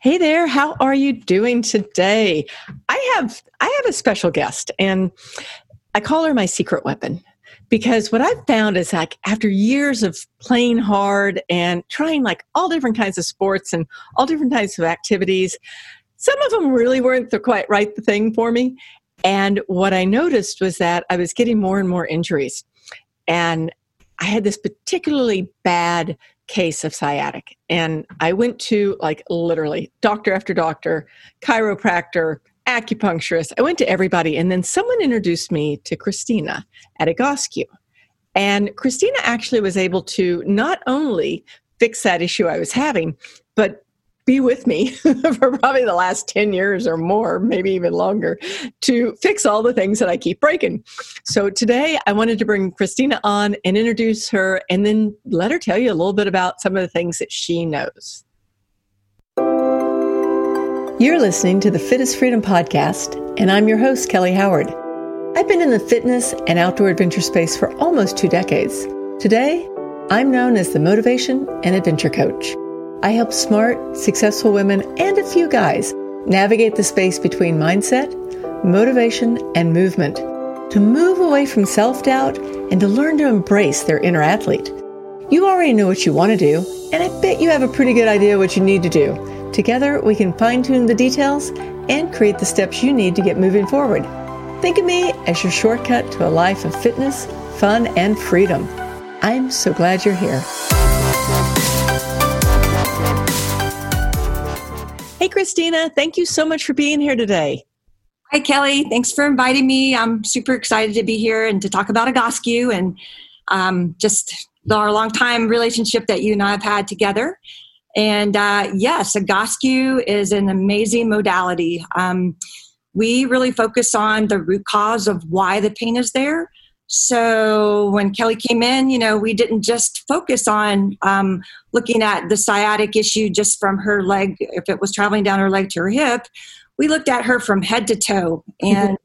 Hey there, how are you doing today? I have I have a special guest and I call her my secret weapon because what I've found is like after years of playing hard and trying like all different kinds of sports and all different types of activities, some of them really weren't the quite right the thing for me. And what I noticed was that I was getting more and more injuries. And I had this particularly bad case of sciatic. And I went to like literally doctor after doctor, chiropractor, acupuncturist. I went to everybody. And then someone introduced me to Christina at Egoscue. And Christina actually was able to not only fix that issue I was having, but be with me for probably the last 10 years or more, maybe even longer, to fix all the things that I keep breaking. So today I wanted to bring Christina on and introduce her and then let her tell you a little bit about some of the things that she knows. You're listening to the Fit Is Freedom podcast, and I'm your host, Kelly Howard. I've been in the fitness and outdoor adventure space for almost two decades. Today, I'm known as the Motivation and Adventure Coach. I help smart, successful women and a few guys navigate the space between mindset, motivation, and movement to move away from self doubt and to learn to embrace their inner athlete. You already know what you want to do, and I bet you have a pretty good idea what you need to do. Together, we can fine tune the details and create the steps you need to get moving forward. Think of me as your shortcut to a life of fitness, fun, and freedom. I'm so glad you're here. Hey, Christina, thank you so much for being here today. Hi, Kelly. Thanks for inviting me. I'm super excited to be here and to talk about Egoscue and um, just our long time relationship that you and I have had together. And uh, yes, Egoscue is an amazing modality. Um, we really focus on the root cause of why the pain is there so when Kelly came in, you know, we didn't just focus on um, looking at the sciatic issue just from her leg, if it was traveling down her leg to her hip. We looked at her from head to toe, and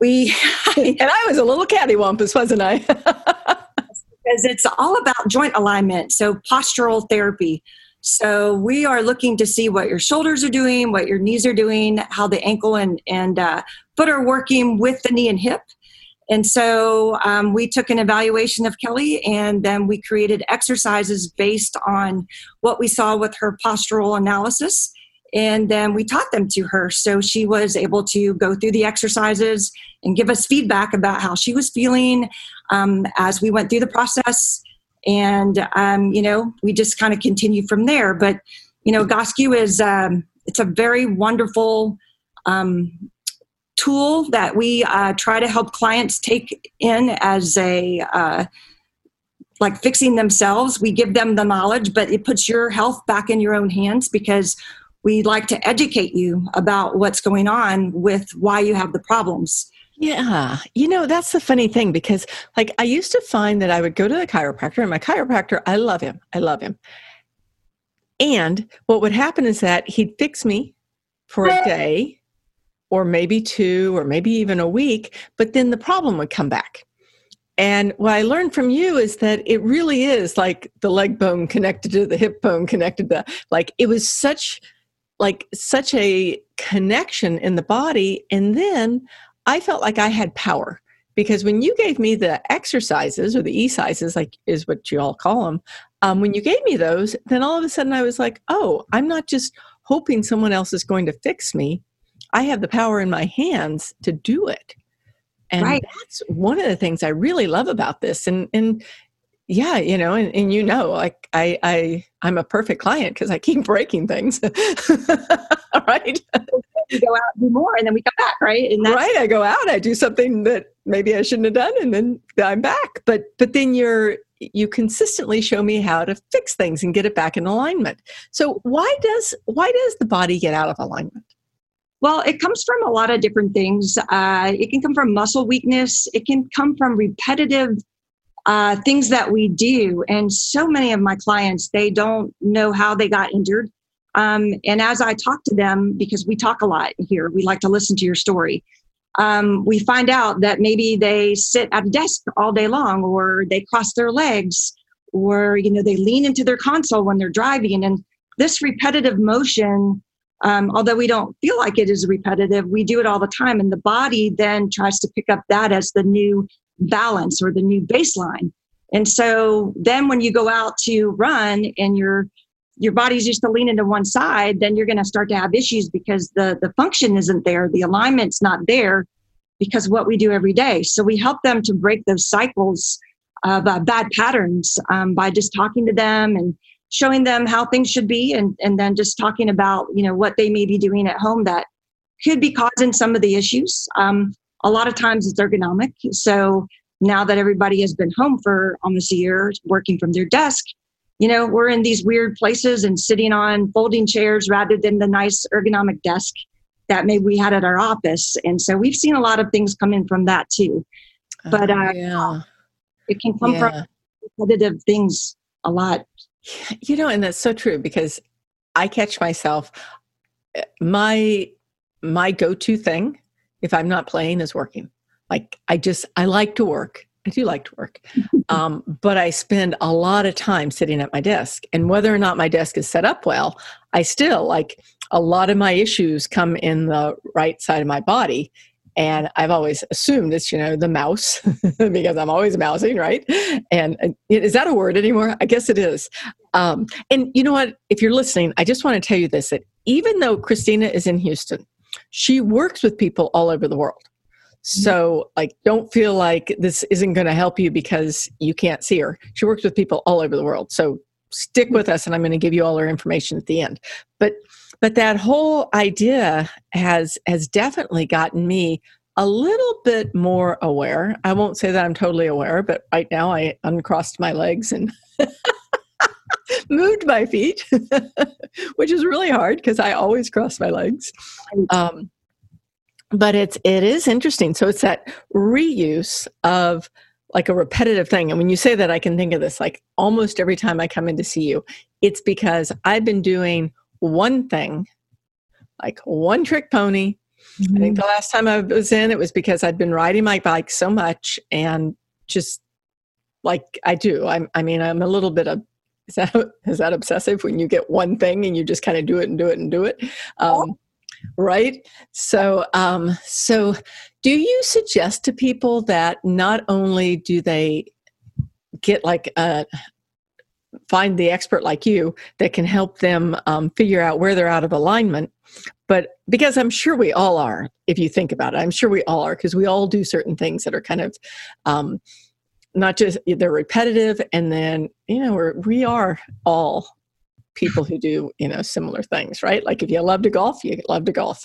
we and I was a little cattywampus, wasn't I? because it's all about joint alignment, so postural therapy. So we are looking to see what your shoulders are doing, what your knees are doing, how the ankle and and uh, foot are working with the knee and hip and so um, we took an evaluation of Kelly and then we created exercises based on what we saw with her postural analysis. And then we taught them to her. So she was able to go through the exercises and give us feedback about how she was feeling um, as we went through the process. And, um, you know, we just kind of continued from there. But, you know, Egoscue is, um, it's a very wonderful um, tool that we uh, try to help clients take in as a uh, like fixing themselves we give them the knowledge but it puts your health back in your own hands because we like to educate you about what's going on with why you have the problems yeah. You know, that's the funny thing because, like, I used to find that I would go to the chiropractor, and my chiropractor, I love him. I love him. And what would happen is that he'd fix me for a day or maybe two or maybe even a week, but then the problem would come back. And what I learned from you is that it really is like the leg bone connected to the hip bone connected to like it was such like such a connection in the body and then I felt like I had power because when you gave me the exercises or the e sizes like is what you all call them um, when you gave me those then all of a sudden i was like oh i'm not just hoping someone else is going to fix me I have the power in my hands to do it. And right. that's one of the things I really love about this. And and yeah, you know, and, and you know, like I I I'm a perfect client because I keep breaking things. right. We go out and do more and then we come back, right? And right. I go out, I do something that maybe I shouldn't have done, and then I'm back. But but then you're you consistently show me how to fix things and get it back in alignment. So why does why does the body get out of alignment? Well, it comes from a lot of different things. Uh, it can come from muscle weakness, it can come from repetitive uh, things that we do. And so many of my clients, they don't know how they got injured. Um, and as I talk to them, because we talk a lot here, we like to listen to your story. Um, we find out that maybe they sit at a desk all day long, or they cross their legs, or you know they lean into their console when they're driving, and this repetitive motion um, although we don't feel like it is repetitive, we do it all the time. And the body then tries to pick up that as the new balance or the new baseline. And so then when you go out to run and your your body's used to lean into one side, then you're going to start to have issues because the the function isn't there, the alignment's not there because what we do every day. So we help them to break those cycles of uh, bad patterns um, by just talking to them and showing them how things should be and, and then just talking about you know what they may be doing at home that could be causing some of the issues. Um, a lot of times it's ergonomic. So now that everybody has been home for almost a year working from their desk you know we're in these weird places and sitting on folding chairs rather than the nice ergonomic desk that maybe we had at our office. And so we've seen a lot of things come in from that too. But oh, uh, yeah. it can come yeah. from repetitive things a lot you know, and that's so true because I catch myself my my go-to thing if I'm not playing is working. Like I just I like to work. I do like to work. Um, but I spend a lot of time sitting at my desk. And whether or not my desk is set up well, I still like a lot of my issues come in the right side of my body and I've always assumed it's you know the mouse because I'm always mousing, right? And uh, is that a word anymore? I guess it is. Um, and you know what? If you're listening, I just want to tell you this: that even though Christina is in Houston, she works with people all over the world. So, like, don't feel like this isn't going to help you because you can't see her. She works with people all over the world. So, stick with us, and I'm going to give you all her information at the end. But but that whole idea has has definitely gotten me a little bit more aware. I won't say that I'm totally aware, but right now I uncrossed my legs and moved my feet, which is really hard because I always cross my legs. Um, but it's it is interesting. So it's that reuse of like a repetitive thing. And when you say that, I can think of this like almost every time I come in to see you. It's because I've been doing one thing, like one trick pony. Mm-hmm. I think mm-hmm. the last time I was in, it was because I'd been riding my bike so much and just like I do. I'm, I mean, I'm a little bit of is that is that obsessive when you get one thing and you just kind of do it and do it and do it, um, right? So, um, so do you suggest to people that not only do they get like a find the expert like you that can help them um, figure out where they're out of alignment. But because I'm sure we all are, if you think about it, I'm sure we all are because we all do certain things that are kind of um, not just they're repetitive, and then you know we're, we are all people who do you know similar things right? Like if you love to golf you love to golf.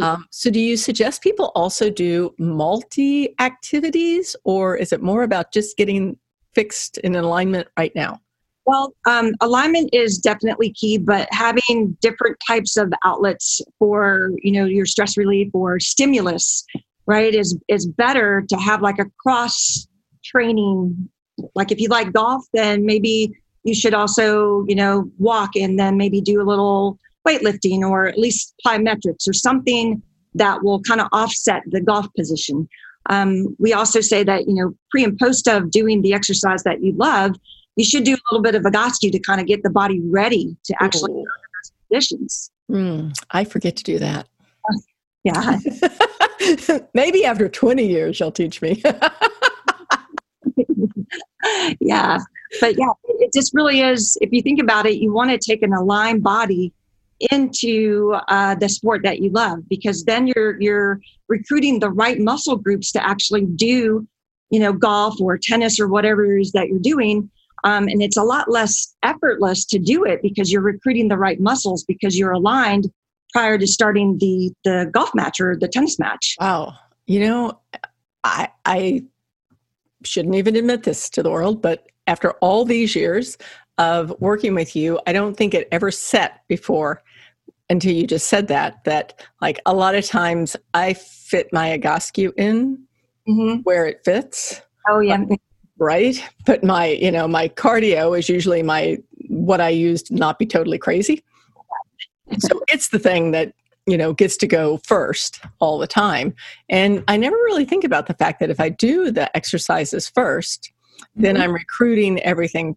Um, so do you suggest people also do multi activities or is it more about just getting fixed in alignment right now well, um, alignment is definitely key, but having different types of outlets for you know your stress relief or stimulus, right, is is better to have like a cross training. Like if you like golf, then maybe you should also you know walk and then maybe do a little weightlifting or at least plyometrics or something that will kind of offset the golf position. Um, we also say that you know pre and post of doing the exercise that you love you should do a little bit of Egoscue to kind of get the body ready to actually Ooh. conditions. Mm, I forget to do that. Yeah. Maybe after 20 years, you'll teach me. yeah. But yeah, it just really is. If you think about it, you want to take an aligned body into uh, the sport that you love because then you're you're recruiting the right muscle groups to actually do you know golf or tennis or whatever it is that you're doing um, and it's a lot less effortless to do it because you're recruiting the right muscles because you're aligned prior to starting the the golf match or the tennis match. Wow. You know, I I shouldn't even admit this to the world, but after all these years of working with you, I don't think it ever set before until you just said that that like a lot of times I fit my Egoscue in mm-hmm. where it fits. Oh yeah right? But my, you know, my cardio is usually my what I use to not be totally crazy. So it's the thing that you know gets to go first all the time and i never really think about the fact that if i do the exercises 1st then mm-hmm. i'm recruiting everything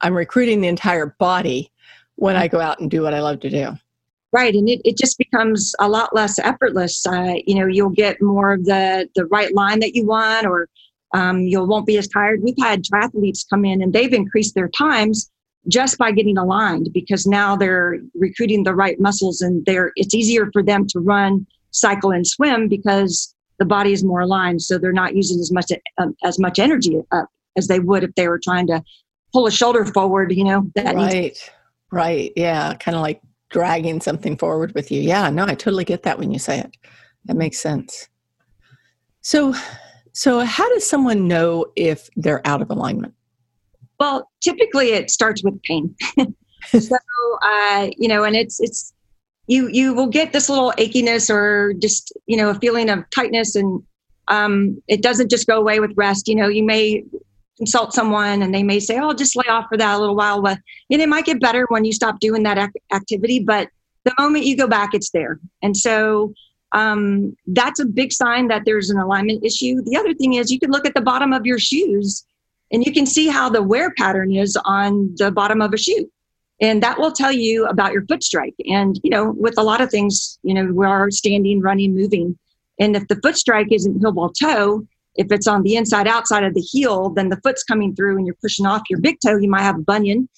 i'm recruiting the entire body when i go out and do what i love to do Right, and it, it just becomes a lot less effortless. Uh, you know, you'll get more of the the right line that you want, or um, you won't be as tired. We've had triathletes come in and they've increased their times just by getting aligned because now they're recruiting the right muscles and they're it's easier for them to run, cycle, and swim because the body is more aligned. So they're not using as much um, as much energy up as they would if they were trying to pull a shoulder forward. You know, that right, needs- right, yeah, kind of like dragging something forward with you. Yeah, no, I totally get that when you say it. That makes sense. So, so how does someone know if they're out of alignment? Well, typically it starts with pain. so, uh, you know, and it's it's you you will get this little achiness or just you know a feeling of tightness, and um, it doesn't just go away with rest. You know, you may consult someone and they may say, "Oh, just lay off for that a little while," but and it might get better when you stop doing that ac- activity. But the moment you go back, it's there, and so um, that's a big sign that there's an alignment issue. The other thing is you can look at the bottom of your shoes and you can see how the wear pattern is on the bottom of a shoe. And that will tell you about your foot strike. And, you know, with a lot of things, you know, we are standing, running, moving. And if the foot strike isn't heel ball toe, if it's on the inside outside of the heel, then the foot's coming through and you're pushing off your big toe, you might have a bunion.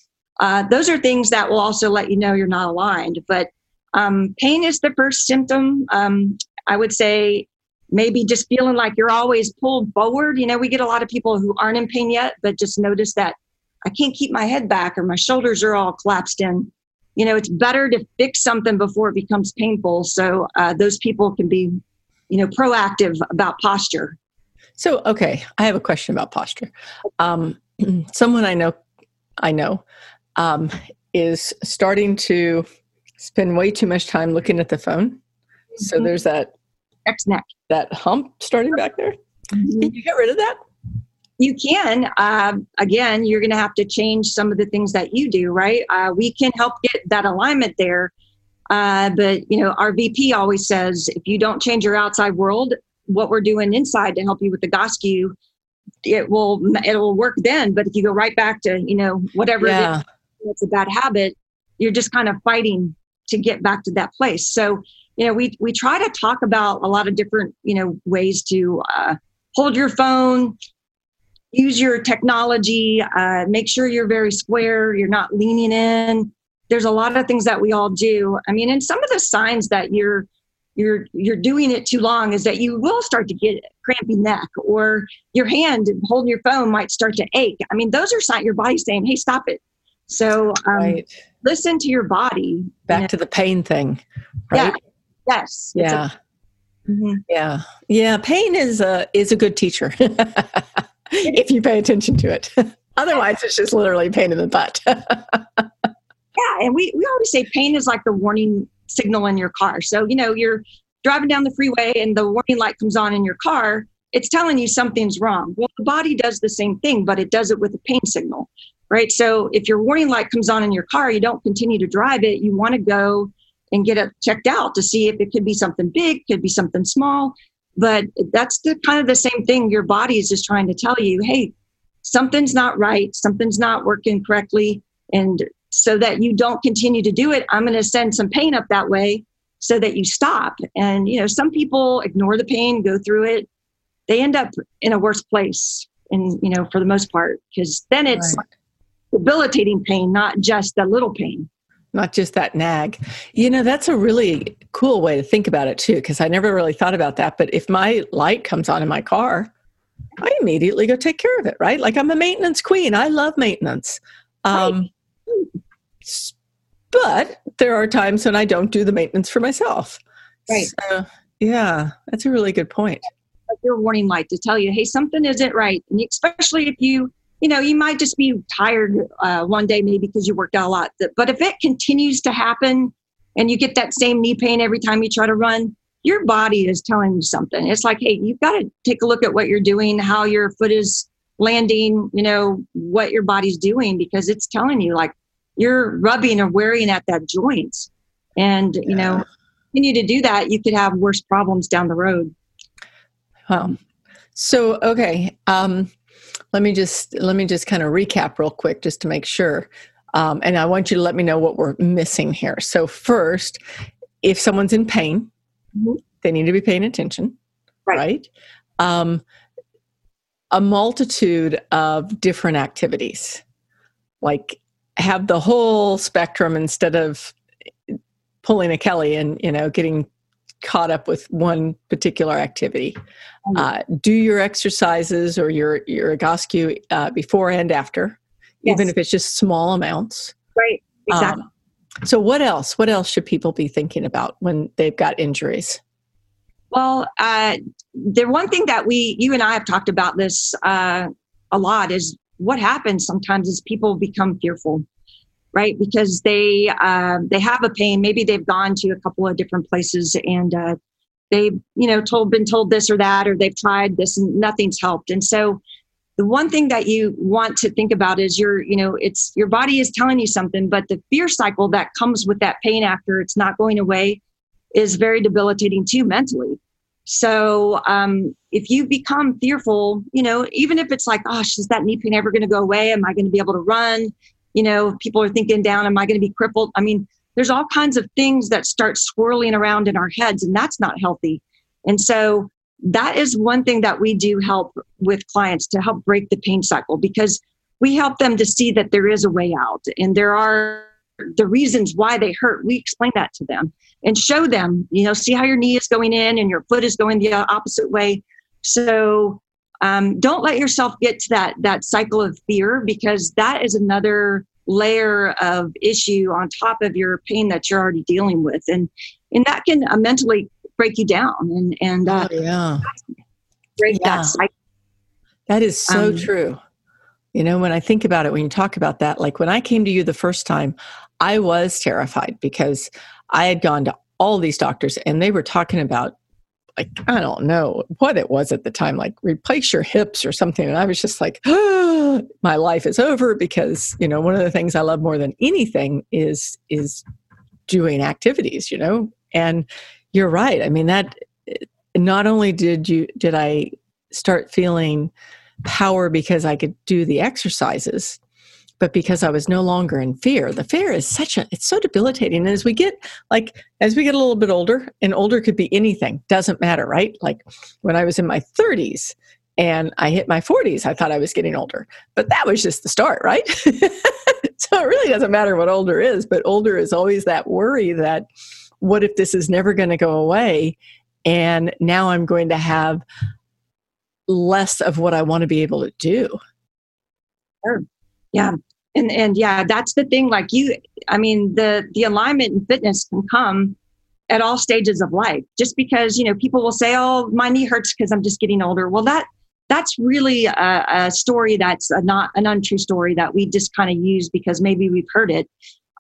Uh, those are things that will also let you know you're not aligned. But um, pain is the first symptom. Um, I would say maybe just feeling like you're always pulled forward. You know, we get a lot of people who aren't in pain yet, but just notice that I can't keep my head back or my shoulders are all collapsed in. You know, it's better to fix something before it becomes painful. So uh, those people can be, you know, proactive about posture. So, okay, I have a question about posture. Um, someone I know, I know, um, is starting to spend way too much time looking at the phone. Mm-hmm. So there's that X neck, that hump starting back there. Mm-hmm. Can you get rid of that? You can. Uh, again, you're going to have to change some of the things that you do, right? Uh, we can help get that alignment there. Uh, but you know, our VP always says, if you don't change your outside world, what we're doing inside to help you with the Egoscue, it will it will work then. But if you go right back to you know whatever yeah. it's a bad habit, you're just kind of fighting to get back to that place. So you know, we we try to talk about a lot of different you know ways to uh, hold your phone, use your technology, uh, make sure you're very square, you're not leaning in. There's a lot of things that we all do. I mean, and some of the signs that you're you're you're doing it too long is that you will start to get crampy neck or your hand holding your phone might start to ache i mean those are signs your body's saying hey stop it so um, right. Listen to your body back you know? to the pain thing right yeah. yes yeah a, mm-hmm. yeah yeah pain is a is a good teacher if you pay attention to it otherwise it's just literally pain in the butt yeah and we, we always say pain is like the warning signal in your car. So, you know, you're driving down the freeway and the warning light comes on in your car, it's telling you something's wrong. Well, the body does the same thing, but it does it with a pain signal, right? So, if your warning light comes on in your car, you don't continue to drive it. You want to go and get it checked out to see if it could be something big, could be something small. But that's the kind of the same thing. Your body is just trying to tell you, hey, something's not right, something's not working correctly. And so that you don't continue to do it i'm going to send some pain up that way so that you stop and you know some people ignore the pain go through it they end up in a worse place and you know for the most part because then it's right. Debilitating pain not just a little pain not just that nag you know that's a really cool way to think about it too because i never really thought about that but if my light comes on in my car i immediately go take care of it right like i'm a maintenance queen i love maintenance um, right but there are times when I don't do the maintenance for myself. Right. So, yeah, that's a really good point. Your warning light to tell you, hey, something isn't right. And especially if you, you know, you might just be tired uh, one day, maybe because you worked out a lot. But if it continues to happen and you get that same knee pain every time you try to run, your body is telling you something. It's like, hey, you've got to take a look at what you're doing, how your foot is landing, you know, what your body's doing, because it's telling you, like, you're rubbing or wearing at that joint. And, yeah. you know, continue to do that, you could have worse problems down the road. Wow. So, okay. Um, let me just let me just kind of recap real quick just to make sure Um, and I want you to let me know what we're missing here. So, first, if someone's in pain, mm-hmm. they need to be paying attention, right? right? Um, a multitude of different activities, like have the whole spectrum instead of pulling a Kelly and you know getting caught up with one particular activity. Mm-hmm. Uh, do your exercises or your your Egoscue uh, before and after, yes. even if it's just small amounts. Right. Exactly. Um, so, what else? What else should people be thinking about when they've got injuries? Well, uh, the one thing that we, you and I have talked about this uh, a lot is what happens sometimes is people become fearful, right? Because they uh, they have a pain. Maybe they've gone to a couple of different places and uh, they've you know told been told this or that, or they've tried this and nothing's helped. And so the one thing that you want to think about is your you know it's your body is telling you something but the fear cycle that comes with that pain after it's not going away is very debilitating too mentally so um, if you become fearful you know even if it's like gosh is that knee pain ever going to go away am i going to be able to run you know people are thinking down am i going to be crippled? I mean there's all kinds of things that start swirling around in our heads and that's not healthy. And so that is one thing that we do help with clients to help break the pain cycle because we help them to see that there is a way out and there are the reasons why they hurt. We explain that to them and show them you know see how your knee is going in and your foot is going the opposite way. So um, don't let yourself get to that that cycle of fear because that is another layer of issue on top of your pain that you're already dealing with and and that can uh, mentally break you down and and uh, oh, yeah break yeah. that cycle. That is so um, true. You know, when I think about it, when you talk about that, like when I came to you the first time, I was terrified because I had gone to all these doctors and they were talking about like I don't know what it was at the time, like replace your hips or something. And I was just like, oh, my life is over because you know one of the things I love more than anything is is doing activities. You know, and you're right. I mean that eh, not only did you did I start feeling power because I could do the exercises, but because I was no longer in fear. The fear is such a it's so debilitating. And as we get like as we get a little bit older, and older could be anything, doesn't matter, right? Like when I was in my 30s and I hit my 40s, I thought I was getting older. But that was just the start, right? so it really doesn't matter what older is, but older is always that worry that what if this is never going to go away and now i'm going to have less of what i want to be able to do sure. yeah and and yeah that's the thing like you i mean the the alignment and fitness can come at all stages of life just because you know people will say oh my knee hurts because i'm just getting older well that that's really a, a story that's a not an untrue story that we just kind of use because maybe we've heard it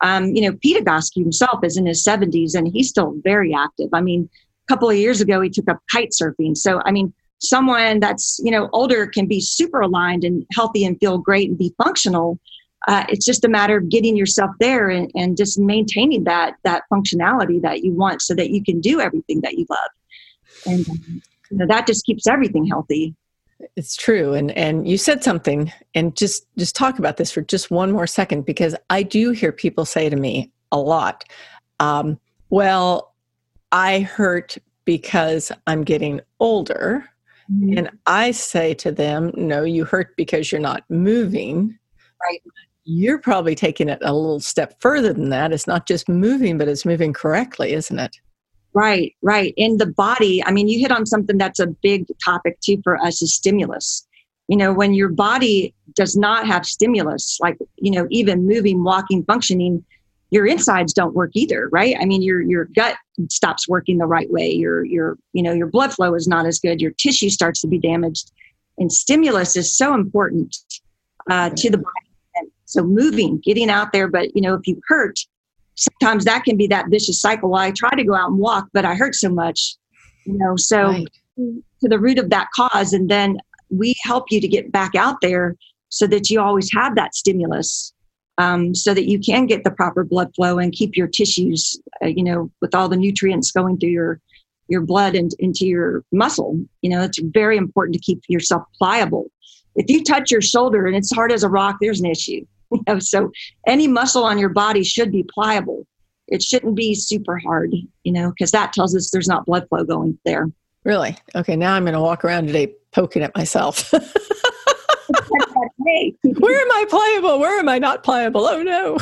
um, you know pete Egoscue himself is in his 70s and he's still very active i mean a couple of years ago, he took up kite surfing. So, I mean, someone that's you know older can be super aligned and healthy and feel great and be functional. Uh, it's just a matter of getting yourself there and, and just maintaining that that functionality that you want, so that you can do everything that you love, and um, you know, that just keeps everything healthy. It's true, and and you said something, and just just talk about this for just one more second because I do hear people say to me a lot, um, "Well, I hurt because I'm getting older. Mm-hmm. And I say to them, no, you hurt because you're not moving. Right. You're probably taking it a little step further than that. It's not just moving, but it's moving correctly, isn't it? Right, right. In the body, I mean, you hit on something that's a big topic too for us is stimulus. You know, when your body does not have stimulus, like, you know, even moving, walking, functioning, your insides don't work either right i mean your your gut stops working the right way your your you know your blood flow is not as good your tissue starts to be damaged and stimulus is so important uh, to the body so moving getting out there but you know if you hurt sometimes that can be that vicious cycle well, i try to go out and walk but i hurt so much you know so right. to the root of that cause and then we help you to get back out there so that you always have that stimulus um, so that you can get the proper blood flow and keep your tissues, uh, you know, with all the nutrients going through your your blood and into your muscle. You know, it's very important to keep yourself pliable. If you touch your shoulder and it's hard as a rock, there's an issue. You know, so any muscle on your body should be pliable. It shouldn't be super hard, you know, because that tells us there's not blood flow going there. Really? Okay, now I'm going to walk around today poking at myself. hey. Where am I pliable? Where am I not pliable? Oh no.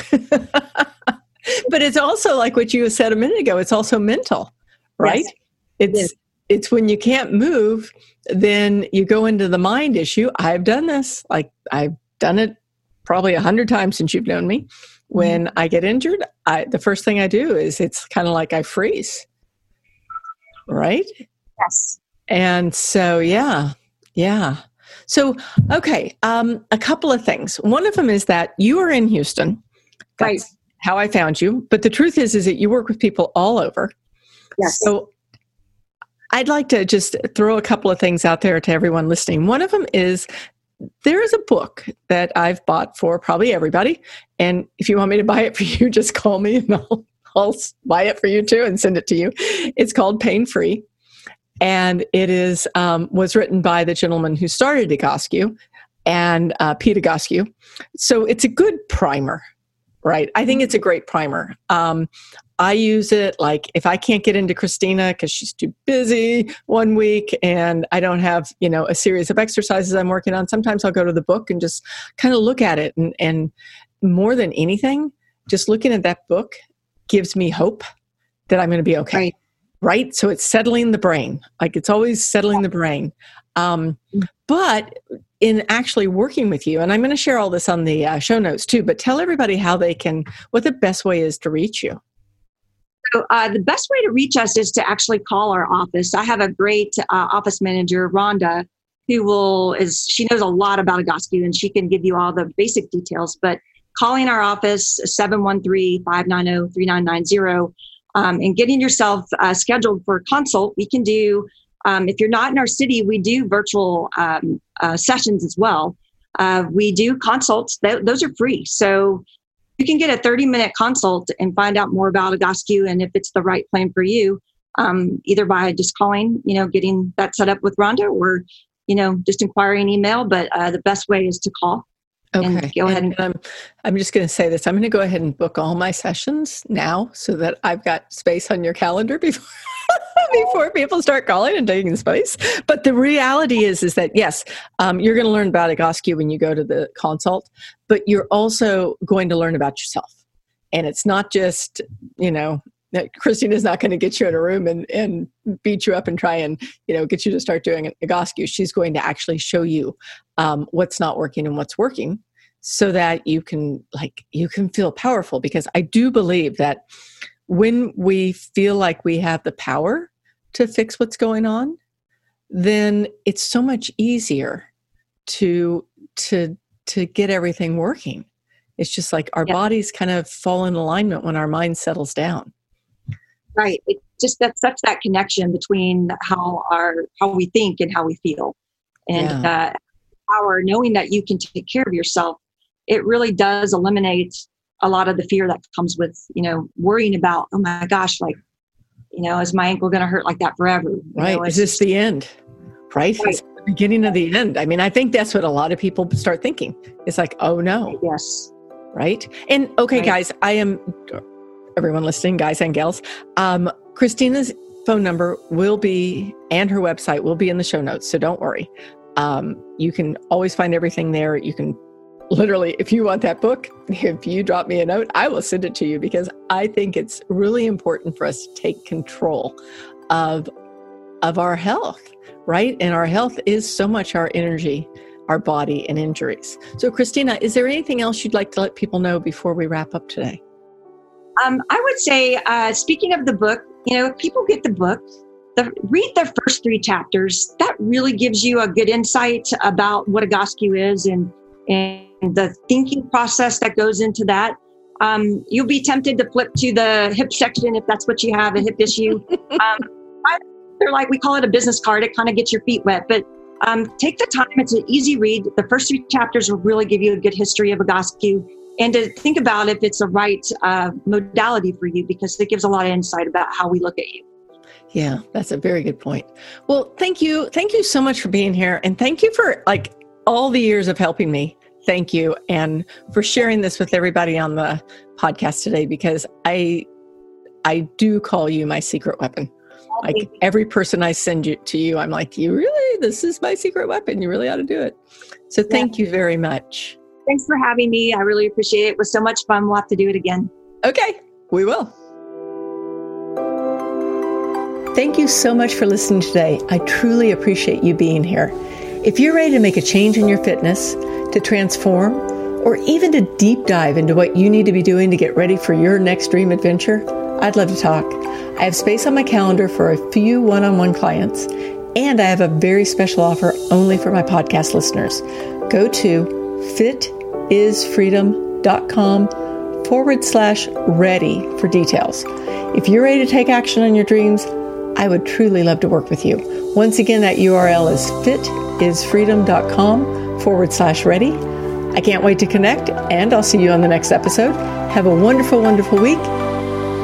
but it's also like what you said a minute ago, it's also mental, right? Yes. It's yes. it's when you can't move, then you go into the mind issue. I've done this. Like I've done it probably a hundred times since you've known me. When mm-hmm. I get injured, I the first thing I do is it's kind of like I freeze. Right? Yes. And so yeah. Yeah. So, okay, um, a couple of things. One of them is that you are in Houston. That's right. how I found you. But the truth is, is that you work with people all over. Yes. So, I'd like to just throw a couple of things out there to everyone listening. One of them is there is a book that I've bought for probably everybody. And if you want me to buy it for you, just call me and I'll, I'll buy it for you too and send it to you. It's called Pain Free and it is um, was written by the gentleman who started Egoscue and uh, Pete Egoscue. So it's a good primer, right? I think it's a great primer. Um, I use it like if I can't get into Christina because she's too busy one week and I don't have, you know, a series of exercises I'm working on. Sometimes I'll go to the book and just kind of look at it. And, and more than anything, just looking at that book gives me hope that I'm going to be okay. Right right? So it's settling the brain. Like it's always settling the brain. Um, but in actually working with you, and I'm going to share all this on the uh, show notes too, but tell everybody how they can, what the best way is to reach you. So, uh, the best way to reach us is to actually call our office. I have a great uh, office manager, Rhonda, who will is she knows a lot about Egoscue and she can give you all the basic details. But calling our office 713-590-3990 um, and getting yourself uh, scheduled for a consult. We can do, um, if you're not in our city, we do virtual um, uh, sessions as well. Uh, we do consults, Th- those are free. So you can get a 30 minute consult and find out more about Egoscue and if it's the right plan for you, um, either by just calling, you know, getting that set up with Rhonda or, you know, just inquiring email. But uh, the best way is to call. Okay. go ahead. And I'm, I'm just going to say this. I'm going to go ahead and book all my sessions now so that I've got space on your calendar before before people start calling and taking the space. But the reality is, is that yes, um, you're going to learn about Egoscue when you go to the consult, but you're also going to learn about yourself. And it's not just, you know, Christine is not going to get you in a room and, and beat you up and try and you know get you to start doing Egoscue. She's going to actually show you um, what's not working and what's working, so that you can like you can feel powerful. Because I do believe that when we feel like we have the power to fix what's going on, then it's so much easier to to to get everything working. It's just like our yep. bodies kind of fall in alignment when our mind settles down right it just that such that connection between how our how we think and how we feel and yeah. uh, power knowing that you can take care of yourself it really does eliminate a lot of the fear that comes with you know worrying about oh my gosh like you know is my ankle going to hurt like that forever you right know, is this the end right, right. It's the beginning of the end i mean i think that's what a lot of people start thinking it's like oh no yes right and okay right. guys i am everyone listening, guys and gals. Um, Christina's phone number will be, and her website will be in the show notes, so don't worry. Um, you can always find everything there. You can literally, if you want that book, if you drop me a note, I will send it to you because I think it's really important for us to take control of of our health, right? And our health is so much our energy, our body, and injuries. So, Christina, is there anything else you'd like to let people know before we wrap up today? Um, I would say, uh, speaking of the book, you know, if people get the book, the, read the first three chapters. That really gives you a good insight about what a Egoscue is and, and the thinking process that goes into that. Um, you'll be tempted to flip to the hip section if that's what you have a hip issue. um, I, they're like, we call it a business card. It kind of gets your feet wet, but um, take the time. It's an easy read. The first three chapters will really give you a good history of Egoscue and to think about if it's the right uh, modality for you because it gives a lot of insight about how we look at you. Yeah, that's a very good point. Well, thank you. Thank you so much for being here. And thank you for like all the years of helping me thank you and for sharing this with everybody on the podcast today because I I do call you my secret weapon. Like every person I send you to you, I'm like, you really, this is my secret weapon. You really ought to do it. So thank yeah. you very much. Thanks for having me. I really appreciate it. It was so much fun. We'll have to do it again. Okay, we will. Thank you so much for listening today. I truly appreciate you being here. If you're ready to make a change in your fitness, to transform, or even to deep dive into what you need to be doing to get ready for your next dream adventure, I'd love to talk. I have space on my calendar for a few one on one clients, and I have a very special offer only for my podcast listeners. Go to fitisfreedom.com forward slash ready for details. If you're ready to take action on your dreams, I would truly love to work with you. Once again, that URL is fitisfreedom.com forward slash ready. I can't wait to connect, and I'll see you on the next episode. Have a wonderful, wonderful week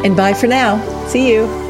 and bye for now. See you.